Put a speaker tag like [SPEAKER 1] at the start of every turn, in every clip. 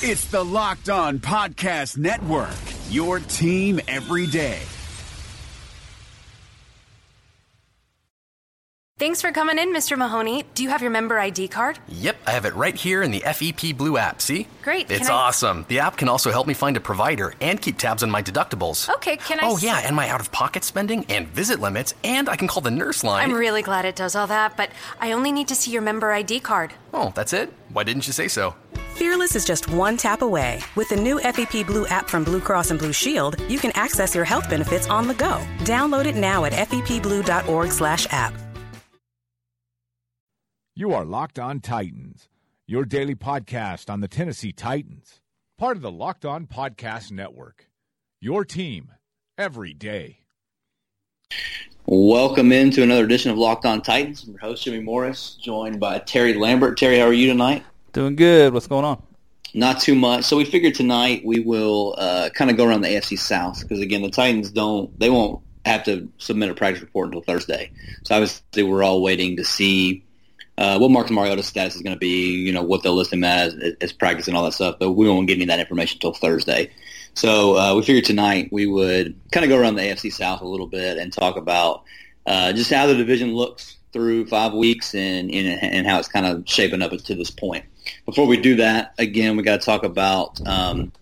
[SPEAKER 1] It's the Locked On Podcast Network, your team every day.
[SPEAKER 2] Thanks for coming in, Mr. Mahoney. Do you have your member ID card?
[SPEAKER 3] Yep, I have it right here in the FEP Blue app. See?
[SPEAKER 2] Great.
[SPEAKER 3] It's
[SPEAKER 2] I-
[SPEAKER 3] awesome. The app can also help me find a provider and keep tabs on my deductibles.
[SPEAKER 2] Okay, can I
[SPEAKER 3] Oh, yeah, and my out of pocket spending and visit limits, and I can call the nurse line.
[SPEAKER 2] I'm really glad it does all that, but I only need to see your member ID card.
[SPEAKER 3] oh, that's it? Why didn't you say so?
[SPEAKER 4] Fearless is just one tap away. With the new FEP Blue app from Blue Cross and Blue Shield, you can access your health benefits on the go. Download it now at fepblue.org/app.
[SPEAKER 5] You are Locked On Titans, your daily podcast on the Tennessee Titans, part of the Locked On Podcast Network. Your team every day.
[SPEAKER 6] Welcome into another edition of Locked On Titans. I'm your host, Jimmy Morris, joined by Terry Lambert. Terry, how are you tonight?
[SPEAKER 7] Doing good. What's going on?
[SPEAKER 6] Not too much. So we figured tonight we will uh, kind of go around the AFC South because again, the Titans don't they won't have to submit a practice report until Thursday. So obviously we're all waiting to see uh, what Marcus Mariota's status is going to be. You know what they'll list him as as practice and all that stuff. But we won't get any of that information until Thursday. So uh, we figured tonight we would kind of go around the AFC South a little bit and talk about uh, just how the division looks through five weeks and, and and how it's kind of shaping up to this point. Before we do that, again, we got to talk about um,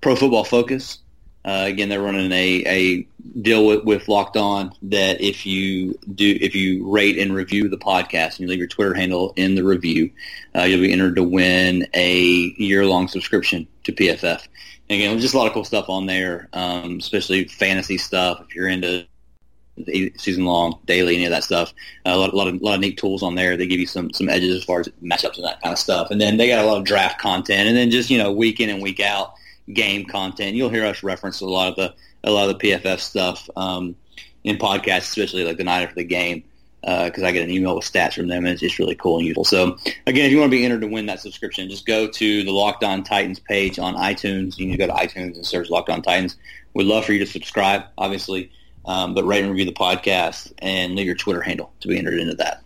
[SPEAKER 6] Pro Football Focus. Uh, again, they're running a, a deal with, with Locked On that if you do if you rate and review the podcast and you leave your Twitter handle in the review, uh, you'll be entered to win a year long subscription to PFF. And again, just a lot of cool stuff on there, um, especially fantasy stuff. If you're into season long, daily, any of that stuff. Uh, a lot, a lot of, lot of neat tools on there. They give you some some edges as far as matchups and that kind of stuff. And then they got a lot of draft content, and then just you know week in and week out game content. You'll hear us reference a lot of the a lot of the PFF stuff um, in podcasts, especially like the night after the game. Because I get an email with stats from them, and it's just really cool and useful. So, again, if you want to be entered to win that subscription, just go to the Locked On Titans page on iTunes. You can go to iTunes and search Locked On Titans. We'd love for you to subscribe, obviously, um, but write and review the podcast and leave your Twitter handle to be entered into that.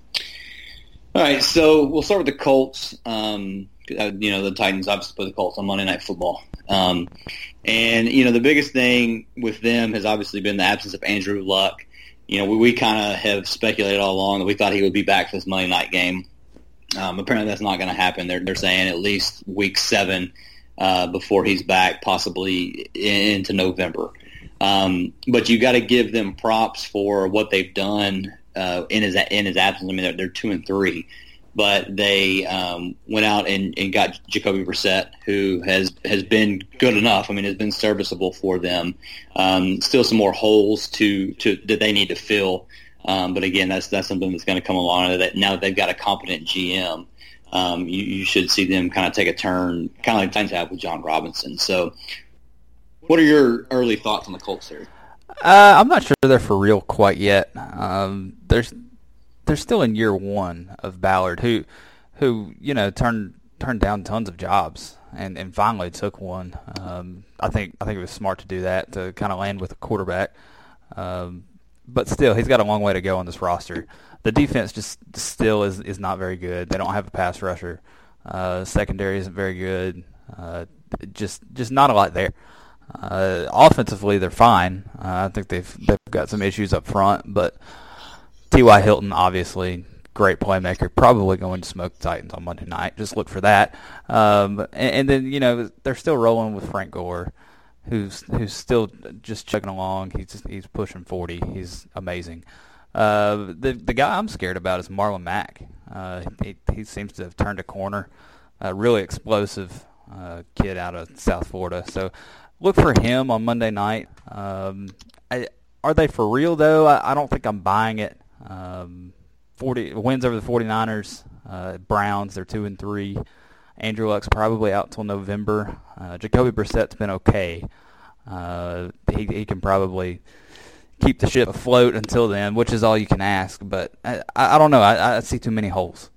[SPEAKER 6] All right, so we'll start with the Colts. Um, uh, you know, the Titans obviously play the Colts on Monday Night Football. Um, and, you know, the biggest thing with them has obviously been the absence of Andrew Luck. You know, we, we kind of have speculated all along that we thought he would be back for this Monday night game. Um, apparently that's not going to happen. They're, they're saying at least week seven uh, before he's back, possibly into November. Um, but you got to give them props for what they've done uh, in his in his absence. I mean, they're, they're two and three, but they um, went out and, and got Jacoby Brissett, who has has been good enough. I mean, has been serviceable for them. Um, still some more holes to to that they need to fill. Um, but again, that's that's something that's going to come along. That now that they've got a competent GM, um, you, you should see them kind of take a turn, kind of like Titans have with Jon Robinson. So, what are your early thoughts on the Colts here?
[SPEAKER 7] Uh, I'm not sure they're for real quite yet. Um, there's they're still in year one of Ballard, who who you know turned turned down tons of jobs and, and finally took one. Um, I think I think it was smart to do that to kind of land with a quarterback. Um, but still, he's got a long way to go on this roster. The defense just still is is not very good. They don't have a pass rusher. Uh, secondary isn't very good. Uh, just just not a lot there. Uh, offensively, they're fine. Uh, I think they've they've got some issues up front, but T.Y. Hilton, obviously, great playmaker, probably going to smoke the Titans on Monday night. Just look for that. Um, and, and then you know they're still rolling with Frank Gore, who's who's still just chugging along. He's he's pushing forty. He's amazing. Uh, the the guy I'm scared about is Marlon Mack. Uh, he he seems to have turned a corner. Uh, really explosive uh, kid out of South Florida. So look for him on Monday night. Um, I, are they for real though? I, I don't think I'm buying it. Um, 40 wins over the 49ers. Uh, Browns, they're two and three. Andrew Luck's probably out till November. Uh, Jacoby Brissett's been okay. Uh, he he can probably keep the ship afloat until then, which is all you can ask. But I, I don't know. I, I see too many holes.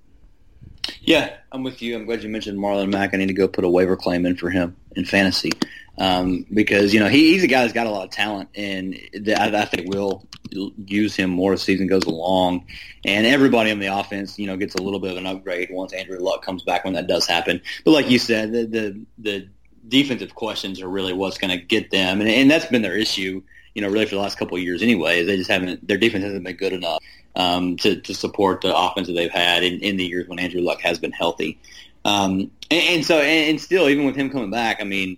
[SPEAKER 6] Yeah, I'm with you. I'm glad you mentioned Marlon Mack. I need to go put a waiver claim in for him in fantasy. Um, because you know he, he's a guy that's got a lot of talent, and I, I think we'll use him more as the season goes along. And everybody on the offense, you know, gets a little bit of an upgrade once Andrew Luck comes back when that does happen. But like you said, the the, the defensive questions are really what's going to get them, and, and that's been their issue. You know, really for the last couple of years, anyway. Is They just haven't their defense hasn't been good enough um, to to support the offense that they've had in, in the years when Andrew Luck has been healthy. Um, and, and so, and, and still, even with him coming back, I mean,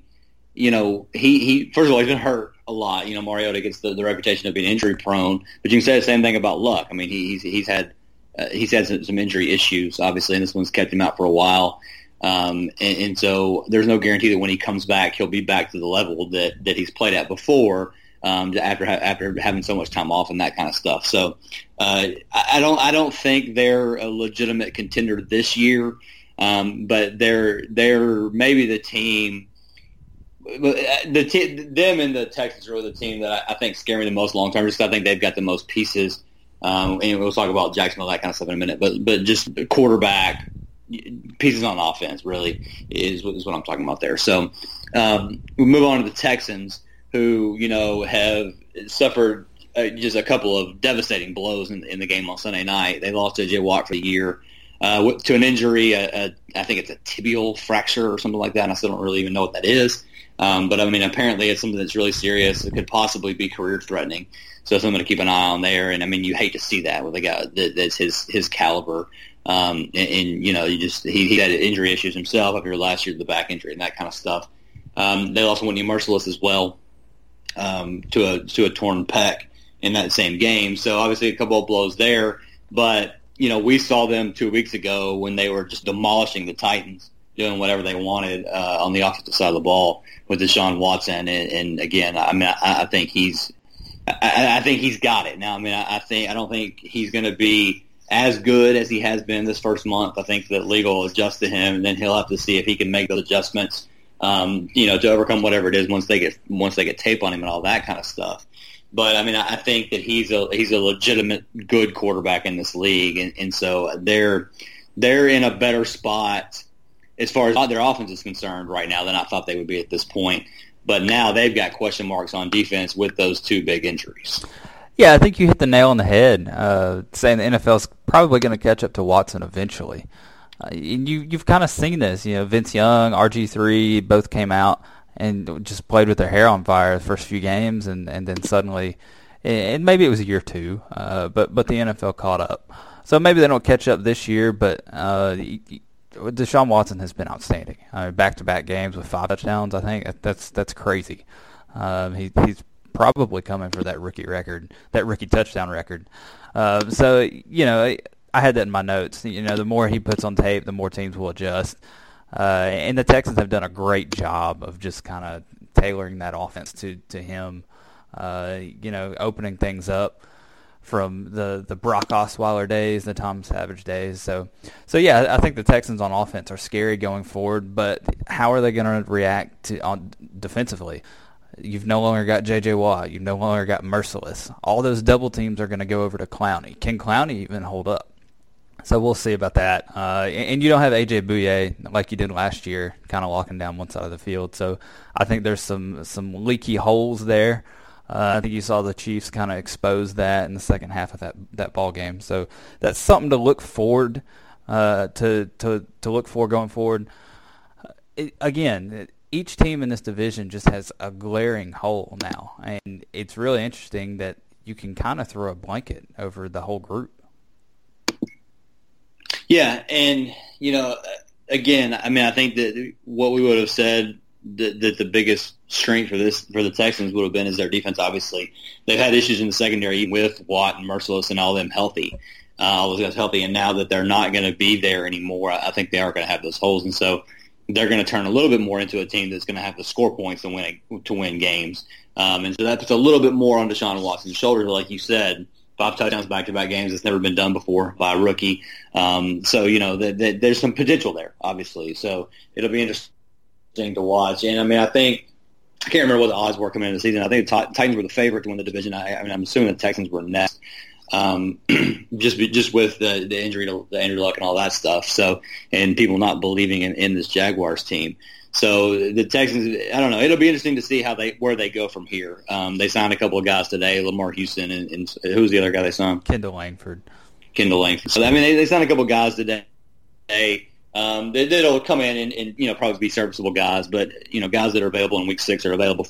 [SPEAKER 6] you know, he, he first of all he's been hurt a lot. You know, Mariota gets the, the reputation of being injury prone, but you can say the same thing about Luck. I mean, he, he's he's had uh, he's had some, some injury issues, obviously, and this one's kept him out for a while. Um, and, and so there's no guarantee that when he comes back, he'll be back to the level that, that he's played at before. Um, after after having so much time off and that kind of stuff, so uh, I don't I don't think they're a legitimate contender this year, um, but they're they're maybe the team the t- them and the Texans are the team that I, I think scare me the most long term. Just I think they've got the most pieces. Um, and we'll talk about Jacksonville that kind of stuff in a minute. But but just quarterback pieces on offense really is, is what I'm talking about there. So um, we move on to the Texans, who you know have suffered uh, just a couple of devastating blows in, in the game on Sunday night. They lost J.J. Watt for the year. Uh, to an injury, a, a, I think it's a tibial fracture or something like that. And I still don't really even know what that is. Um, but I mean, apparently it's something that's really serious. It could possibly be career threatening. So something to keep an eye on there. And I mean, you hate to see that with a guy that, that's his his caliber. Um, and, and, you know, you just he, he had injury issues himself after last year, the back injury and that kind of stuff. Um, they also went Mercilus as well um, to a to a torn pec in that same game. So obviously a couple of blows there. But you know, we saw them two weeks ago when they were just demolishing the Titans doing whatever they wanted uh, on the offensive side of the ball with Deshaun Watson. And, and again, I mean, I, I think he's, I, I, think he's got it now. I mean, I, I think I don't think he's going to be as good as he has been this first month. I think that legal will adjust to him, and then he'll have to see if he can make those adjustments. Um, you know, to overcome whatever it is once they get once they get tape on him and all that kind of stuff. But I mean, I think that he's a he's a legitimate good quarterback in this league, and, and so they're they're in a better spot as far as their offense is concerned right now than I thought they would be at this point. But now they've got question marks on defense with those two big injuries.
[SPEAKER 7] Yeah, I think you hit the nail on the head, uh, saying the NFL is probably going to catch up to Watson eventually. Uh, and you, you've kind of seen this. You know, Vince Young, RG3, both came out and just played with their hair on fire the first few games, and, and then suddenly, and maybe it was a year two, uh, but but the NFL caught up. So maybe they don't catch up this year, but uh, Deshaun Watson has been outstanding. Uh, back-to-back games with five touchdowns. I think that's that's crazy. Um, he, he's probably coming for that rookie record, that rookie touchdown record. Uh, so you know, I had that in my notes. You know, the more he puts on tape, the more teams will adjust. Uh, and the Texans have done a great job of just kind of tailoring that offense to to him. Uh, you know, opening things up from the the Brock Osweiler days, the Tom Savage days. So, so yeah, I think the Texans on offense are scary going forward. But how are they going to react on defensively? You've no longer got J.J. Watt. You've no longer got Mercilus. All those double teams are going to go over to Clowney. Can Clowney even hold up? So we'll see about that. Uh, and you don't have AJ Bouye like you did last year, kind of locking down one side of the field. So I think there's some some leaky holes there. Uh, I think you saw the Chiefs kind of expose that in the second half of that that ball game. So that's something to look forward uh, to to to look for going forward. Uh, it, again, each team in this division just has a glaring hole now, and it's really interesting that you can kind of throw a blanket over the whole group.
[SPEAKER 6] Yeah, and you know, again, I mean, I think that what we would have said that, that the biggest strength for this for the Texans would have been is their defense. Obviously, they've had issues in the secondary with Watt and Mercilus and all them healthy, uh, all those guys healthy. And now that they're not going to be there anymore, I think they are going to have those holes. And so they're going to turn a little bit more into a team that's going to have to score points to win to win games. Um, and so that puts a little bit more on Deshaun Watson's shoulders, like you said. Five touchdowns back-to-back games. It's never been done before by a rookie. Um, so you know, the, the, there's some potential there, obviously. So it'll be interesting to watch. And I mean, I think I can't remember what the odds were coming into the season. I think the Titans were the favorite to win the division. I, I mean, I'm assuming the Texans were next, um, just just with the, the injury to the Andrew Luck and all that stuff. So, and people not believing in, in this Jaguars team. So the Texans, I don't know. It'll be interesting to see how they where they go from here. Um, they signed a couple of guys today, Lamar Houston, and, and who's the other guy they signed?
[SPEAKER 7] Kendall Langford.
[SPEAKER 6] Kendall Langford. So I mean, they, they signed a couple of guys today. Um, they, they'll come in and, and you know probably be serviceable guys, but you know guys that are available in week six are available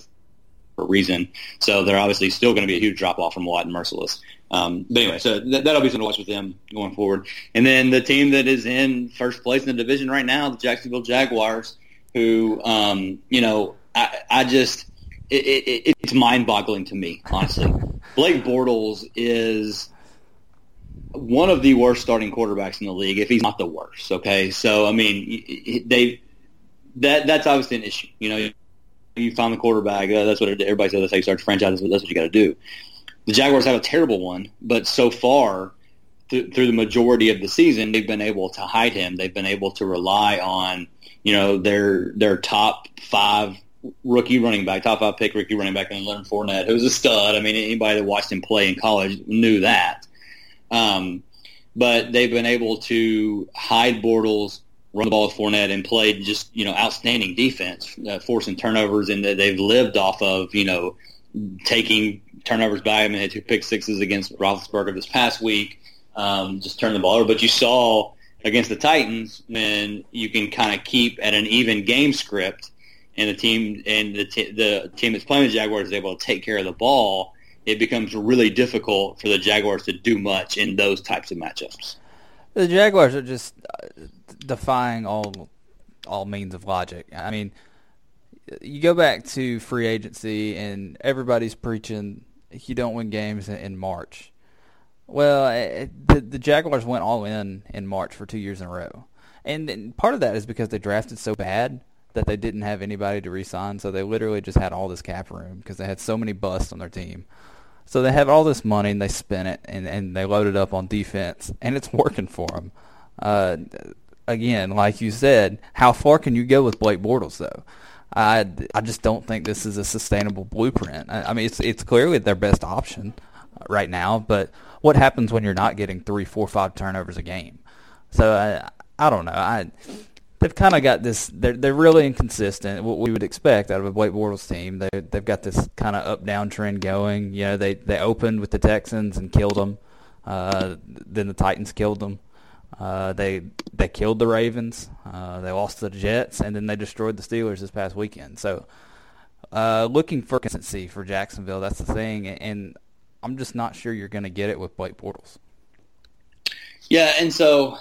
[SPEAKER 6] for a reason. So they're obviously still going to be a huge drop off from Watt and Mercilus. Um, but anyway, so th- that'll be something to watch with them going forward. And then the team that is in first place in the division right now, the Jacksonville Jaguars, who um, you know I, I just it, it, it's mind boggling to me honestly. Blake Bortles is one of the worst starting quarterbacks in the league, if he's not the worst. Okay, so I mean, they that that's obviously an issue. You know, you find the quarterback. Uh, that's what everybody says. That's how you start franchise. That's what you got to do. The Jaguars have a terrible one, but so far th- through the majority of the season, they've been able to hide him. They've been able to rely on you know their their top five rookie running back, top five pick rookie running back, and Leonard Fournette, who's a stud. I mean, anybody that watched him play in college knew that. Um, but they've been able to hide Bortles, run the ball with Fournette, and played just you know outstanding defense, uh, forcing turnovers, and they've lived off of you know taking turnovers by him and had two pick sixes against Roethlisberger this past week, um, just turn the ball over. But you saw against the Titans when you can kind of keep at an even game script, and the team and the t- the team that's playing the Jaguars is able to take care of the ball it becomes really difficult for the Jaguars to do much in those types of matchups.
[SPEAKER 7] The Jaguars are just uh, defying all all means of logic. I mean, you go back to free agency and everybody's preaching you don't win games in March. Well, it, the, the Jaguars went all in in March for two years in a row, and, and part of that is because they drafted so bad that they didn't have anybody to re-sign, so they literally just had all this cap room because they had so many busts on their team. So they have all this money and they spend it and, and they load it up on defense and it's working for them. Uh, again, like you said, how far can you go with Blake Bortles though? I, I just don't think this is a sustainable blueprint. I, I mean, it's it's clearly their best option right now, but what happens when you're not getting three, four, five turnovers a game? So I I don't know. I they've kind of got this. They're they're really inconsistent. What we would expect out of a Blake Bortles team. They they've got this kind of up down trend going. You know, they they opened with the Texans and killed them. Uh, then the Titans killed them. Uh, they they killed the Ravens. Uh, they lost to the Jets, and then they destroyed the Steelers this past weekend. So, uh, looking for consistency for Jacksonville. That's the thing, and I'm just not sure you're going to get it with Blake Bortles.
[SPEAKER 6] Yeah, and so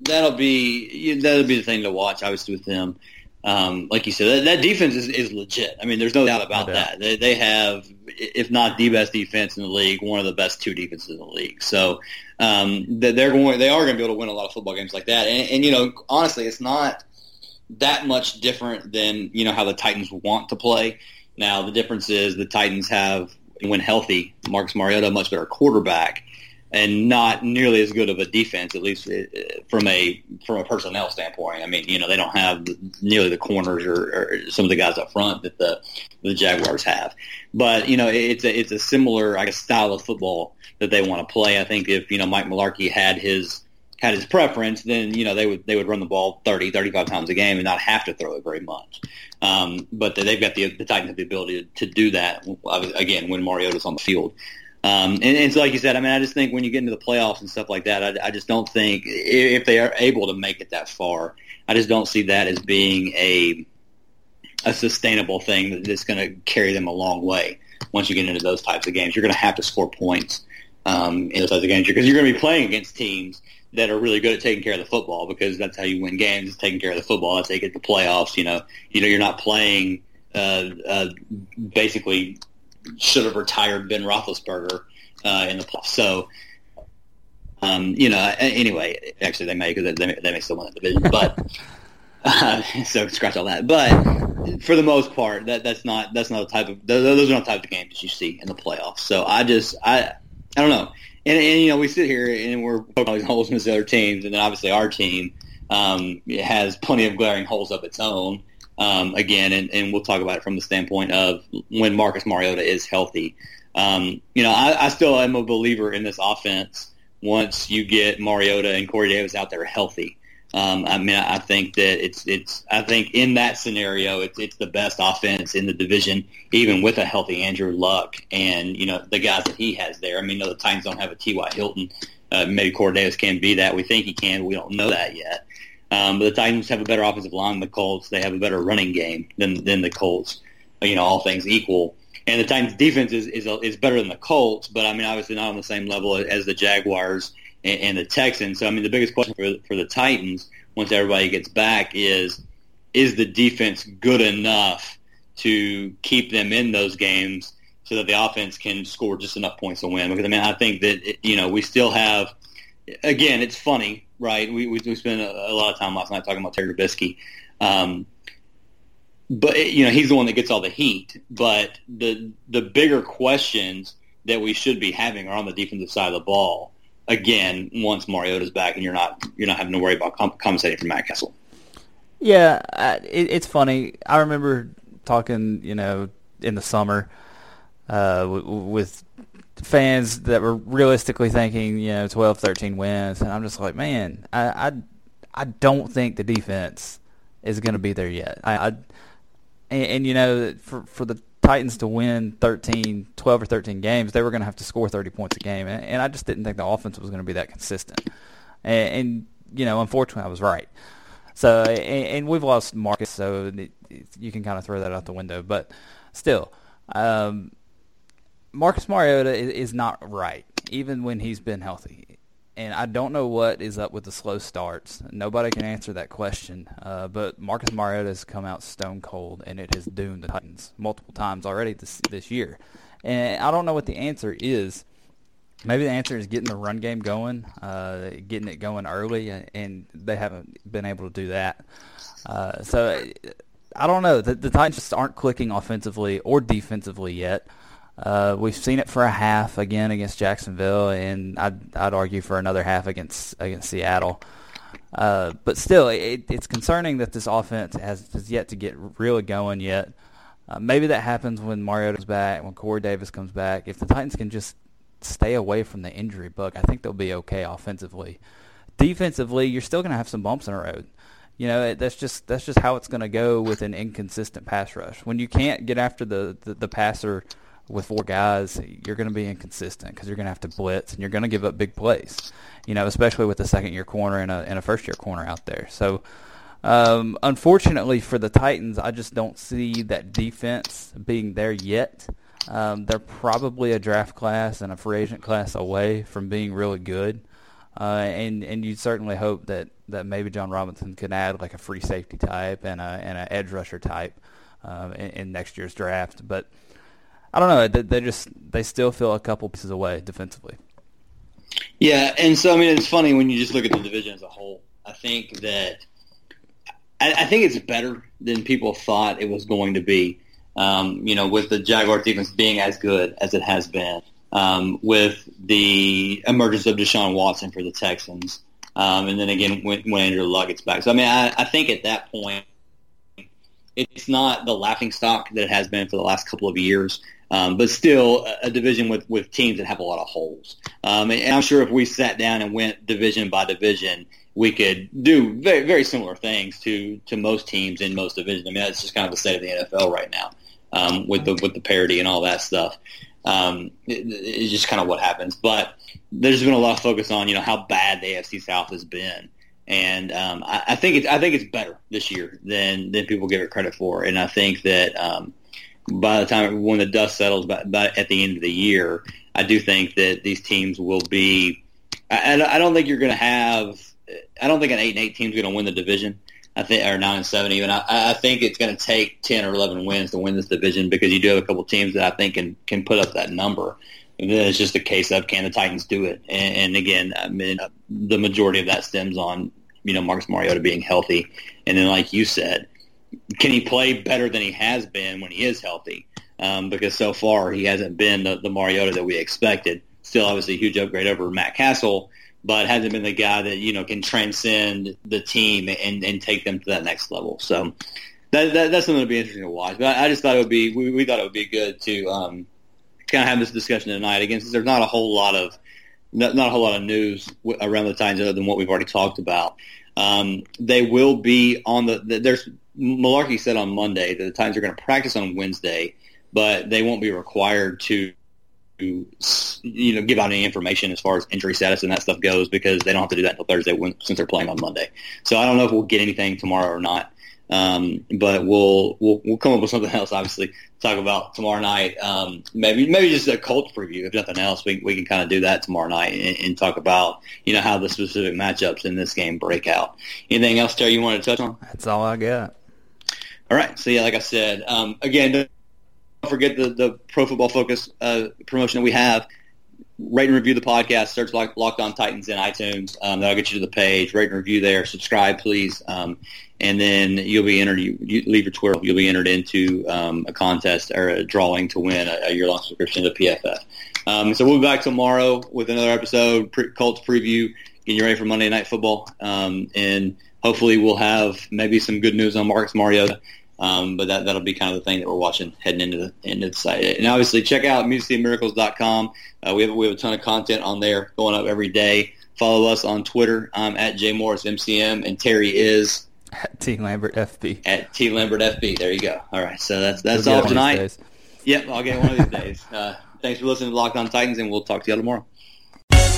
[SPEAKER 6] that'll be that'll be the thing to watch, obviously, with them. Um, like you said, that, that defense is, is legit. I mean, there's no doubt about no doubt. that. They, they have, if not the best defense in the league, one of the best two defenses in the league. So um, they're going, they are going to be able to win a lot of football games like that. And, and you know, honestly, it's not that much different than you know how the Titans want to play. Now the difference is the Titans have, when healthy, Marcus Mariota, a much better quarterback and not nearly as good of a defense, at least uh, from a from a personnel standpoint. I mean, you know, they don't have nearly the corners or, or some of the guys up front that the the Jaguars have. But you know, it's a it's a similar, I guess, style of football that they want to play. I think if you know Mike Mularkey had his had his preference, then you know they would they would run the ball 30, 35 times a game and not have to throw it very much. Um, but they've got the the Titans have the ability to do that again when Mariota's on the field. Um, and, and so, like you said, I mean, I just think when you get into the playoffs and stuff like that, I, I just don't think if they are able to make it that far, I just don't see that as being a a sustainable thing that's going to carry them a long way. Once you get into those types of games, you're going to have to score points um, in those types of games because you're going to be playing against teams that are really good at taking care of the football because that's how you win games. Is taking care of the football. That's how you get to the playoffs. You know, you know, you're not playing uh, uh, basically should have retired Ben Roethlisberger uh, in the playoffs. So, um, you know, anyway, actually they may because they, may, they may still win the division, but uh, so scratch all that. But for the most part, that that's not that's not the type of those are not the type of games you see in the playoffs. So I just I I don't know. And, and you know, we sit here and we're poking all these holes in these other teams, and then obviously our team um, has plenty of glaring holes of its own um, again, and, and we'll talk about it from the standpoint of when Marcus Mariota is healthy. Um, you know, I, I still am a believer in this offense once you get Mariota and Corey Davis out there healthy. Um, I mean, I think that it's it's. I think in that scenario, it's it's the best offense in the division, even with a healthy Andrew Luck and you know the guys that he has there. I mean, you know, the Titans don't have a T.Y. Hilton. Uh, maybe Corey Davis can be that. We think he can. We don't know that yet. Um, but the Titans have a better offensive line than the Colts. They have a better running game than than the Colts. You know, all things equal. And the Titans' defense is is, is better than the Colts, but I mean, obviously not on the same level as the Jaguars and, and the Texans. So I mean, the biggest question for for the Titans once everybody gets back is is the defense good enough to keep them in those games so that the offense can score just enough points to win? Because I mean, I think that you know we still have. Again, it's funny, right? We we, we spent a, a lot of time last night talking about Terry Trubisky. Um, but you know he's the one that gets all the heat. But the the bigger questions that we should be having are on the defensive side of the ball. Again, once Mariota's back, and you're not you're not having to worry about comp- compensating for Matt Cassel.
[SPEAKER 7] Yeah, it, it's funny. I remember talking, you know, in the summer uh, w- with fans that were realistically thinking, you know, 12, 13 wins, and I'm just like, man, I I, I don't think the defense is going to be there yet. I, I and, and, you know, for for the Titans to win 13, 12 or 13 games, they were going to have to score 30 points a game, and, and I just didn't think the offense was going to be that consistent. And, and, you know, unfortunately, I was right. So, and, we've lost Marcus, so it, it, you can kind of throw that out the window. But still, um, Marcus Mariota is, not right, even when he's been healthy and I don't know what is up with the slow starts. Nobody can answer that question. Uh, but Marcus Mariota has come out stone cold, and it has doomed the Titans multiple times already this this year. And I don't know what the answer is. Maybe the answer is getting the run game going, uh, getting it going early, and they haven't been able to do that. Uh, so I don't know. The, the Titans just aren't clicking offensively or defensively yet. Uh, we've seen it for a half again against Jacksonville, and I'd, I'd argue for another half against against Seattle. Uh, but still, it, it's concerning that this offense has, has yet to get really going yet. Uh, maybe that happens when Mariota's back, when Corey Davis comes back. If the Titans can just stay away from the injury bug, I think they'll be okay offensively. Defensively, you're still going to have some bumps in the road. You know, that's just that's just how it's going to go with an inconsistent pass rush. When you can't get after the, the, the passer – with four guys, you're going to be inconsistent because you're going to have to blitz and you're going to give up big plays. You know, especially with a second year corner and a and a first year corner out there. So, um, unfortunately for the Titans, I just don't see that defense being there yet. Um, they're probably a draft class and a free agent class away from being really good. Uh, and and you'd certainly hope that, that maybe Jon Robinson can add like a free safety type and a and an edge rusher type uh, in, in next year's draft. But I don't know. They, they just they still feel a couple pieces away defensively.
[SPEAKER 6] Yeah, and so I mean, it's funny when you just look at the division as a whole. I think that I, I think it's better than people thought it was going to be. Um, you know, with the Jaguar defense being as good as it has been, um, with the emergence of Deshaun Watson for the Texans, um, and then again when, when Andrew Luck gets back. So I mean, I, I think at that point, it's not the laughing stock that it has been for the last couple of years. Um, but still a, division with, with teams that have a lot of holes. Um, and, I'm sure if we sat down and went division by division, we could do very, very similar things to, to most teams in most divisions. I mean, that's just kind of the state of the NFL right now um, with the with the parity and all that stuff. Um, it, it's just kind of what happens. But there's been a lot of focus on you know how bad the AFC South has been. And um, I, I, think it's I think it's better this year than than people give it credit for, and I think that um, by the time when the dust settles by, by, at the end of the year, I do think that these teams will be. I, I don't think you're going to have. I don't think an eight and eight team is going to win the division. I think or nine and seven even. I, I think it's going to take ten or eleven wins to win this division because you do have a couple teams that I think can can put up that number. And then it's just a case of can the Titans do it? And, and again, I mean, the majority of that stems on you know Marcus Mariota being healthy, and then like you said, can he play better than he has been when he is healthy? Um, because so far he hasn't been the, the Mariota that we expected. Still, obviously, a huge upgrade over Matt Cassel, but hasn't been the guy that you know can transcend the team and, and take them to that next level. So that, that that's something to be interesting to watch. But I, I just thought it would be we, we thought it would be good to um, kind of have this discussion tonight. Again, since there's not a whole lot of not, not a whole lot of news around the Titans other than what we've already talked about. Um, they will be on the there's Mularkey said on Monday that the Titans are going to practice on Wednesday, but they won't be required to you know give out any information as far as injury status and that stuff goes because they don't have to do that until Thursday when, since they're playing on Monday. So I don't know if we'll get anything tomorrow or not. Um, but we'll, we'll we'll come up with something else. Obviously, talk about tomorrow night. Um, maybe maybe just a Colts preview. If nothing else, we we can kind of do that tomorrow night and, and, talk about you know how the specific matchups in this game break out. Anything else, Terry? You want to touch on?
[SPEAKER 7] That's all I got.
[SPEAKER 6] All right. So yeah, like I said, um, again, don't forget the the Pro Football Focus uh, promotion that we have rate and review the podcast. Search like Locked On Titans in iTunes. Um, that'll get you to the page. Rate and review there. Subscribe, please. Um, and then you'll be entered. You, you leave your twirl. You'll be entered into um, a contest or a drawing to win a, a year-long subscription to PFF. Um, so we'll be back tomorrow with another episode, pre- Colts preview, getting you ready for Monday Night Football, um, and hopefully we'll have maybe some good news on Marcus Mariota. Um, but that that'll be kind of the thing that we're watching heading into the into the site. And obviously, check out musicmiracles.com. Uh, we have we have a ton of content on there going up every day. Follow us on Twitter. I'm at jmorrismcm, and Terry is
[SPEAKER 7] at T Lambert FB.
[SPEAKER 6] At T Lambert FB. There you go. All right, so that's that's all tonight. Yep, I'll get one of these days. Uh, thanks for listening to Locked On Titans, and we'll talk to you all tomorrow.